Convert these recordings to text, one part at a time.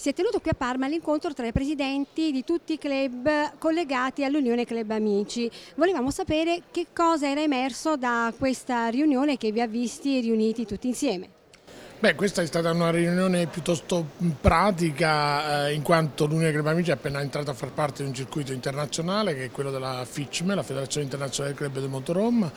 Si è tenuto qui a Parma l'incontro tra i presidenti di tutti i club collegati all'Unione Club Amici. Volevamo sapere che cosa era emerso da questa riunione che vi ha visti riuniti tutti insieme. Beh, questa è stata una riunione piuttosto pratica eh, in quanto l'Unione Club Amici è appena entrata a far parte di un circuito internazionale che è quello della FICME, la Federazione Internazionale del Club del Motorhome,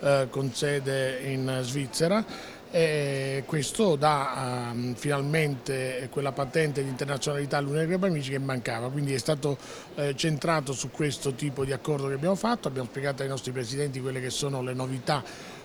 eh, con sede in Svizzera e questo dà um, finalmente quella patente di internazionalità all'Unione Club Amici che mancava, quindi è stato eh, centrato su questo tipo di accordo che abbiamo fatto, abbiamo spiegato ai nostri presidenti quelle che sono le novità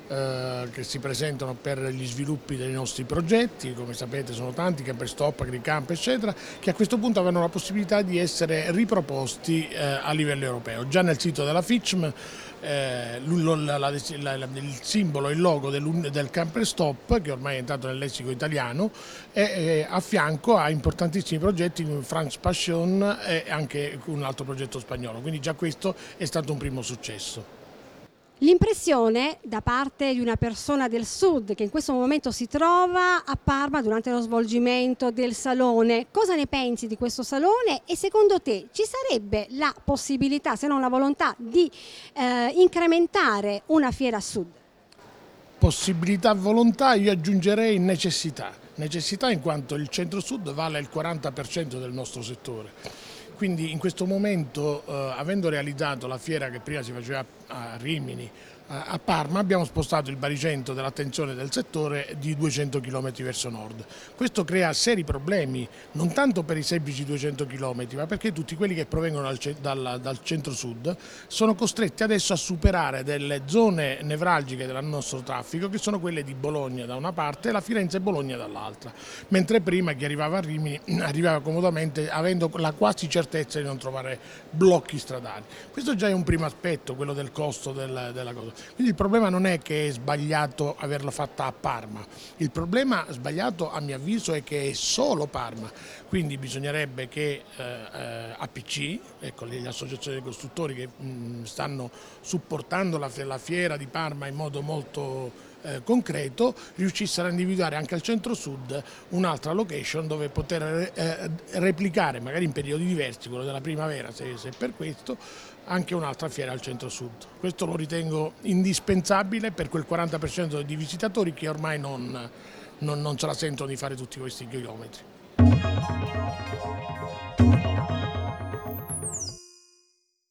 eh, che si presentano per gli sviluppi dei nostri progetti, come sapete sono tanti, camper stop, agricamp eccetera, che a questo punto avranno la possibilità di essere riproposti eh, a livello europeo. Già nel sito della FICM eh, il simbolo, il logo del, del camper stop che ormai è entrato nel lessico italiano e a fianco ha importantissimi progetti come France Passion e anche un altro progetto spagnolo, quindi già questo è stato un primo successo. L'impressione da parte di una persona del sud che in questo momento si trova a Parma durante lo svolgimento del salone, cosa ne pensi di questo salone e secondo te ci sarebbe la possibilità, se non la volontà, di eh, incrementare una fiera sud? Possibilità, volontà, io aggiungerei necessità. Necessità in quanto il centro-sud vale il 40% del nostro settore quindi in questo momento, eh, avendo realizzato la fiera che prima si faceva a Rimini, a Parma abbiamo spostato il baricentro dell'attenzione del settore di 200 km verso nord. Questo crea seri problemi, non tanto per i semplici 200 km, ma perché tutti quelli che provengono dal, centro-sud sono costretti adesso a superare delle zone nevralgiche del nostro traffico, che sono quelle di Bologna da una parte e la Firenze-Bologna dall'altra, mentre prima chi arrivava a Rimini arrivava comodamente avendo la quasi certezza di non trovare blocchi stradali. Questo già è un primo aspetto, quello del costo del, della cosa. Quindi il problema non è che è sbagliato averla fatta a Parma, il problema sbagliato a mio avviso è che è solo Parma, quindi bisognerebbe che eh, eh APC, ecco, le associazioni dei costruttori che mh, stanno supportando la, la fiera di Parma in modo molto eh, concreto riuscissero a individuare anche al centro-sud un'altra location dove poter eh, replicare, magari in periodi diversi, quello della primavera se, se per questo, anche un'altra fiera al centro-sud. Questo lo ritengo indispensabile per quel 40% di visitatori che ormai non, non, non ce la sentono di fare tutti questi chilometri.